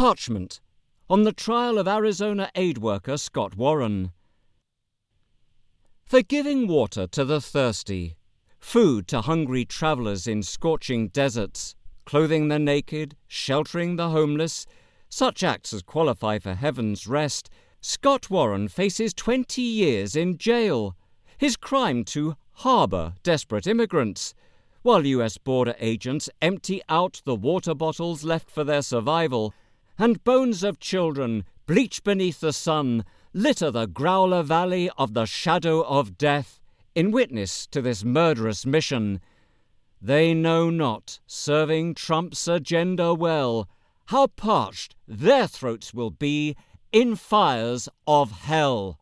Parchment on the trial of Arizona aid worker Scott Warren. For giving water to the thirsty, food to hungry travelers in scorching deserts, clothing the naked, sheltering the homeless, such acts as qualify for heaven's rest, Scott Warren faces 20 years in jail. His crime to harbour desperate immigrants, while US border agents empty out the water bottles left for their survival and bones of children, bleach beneath the sun, litter the Growler Valley of the shadow of death, in witness to this murderous mission. They know not, serving Trump's agenda well, how parched their throats will be in fires of hell.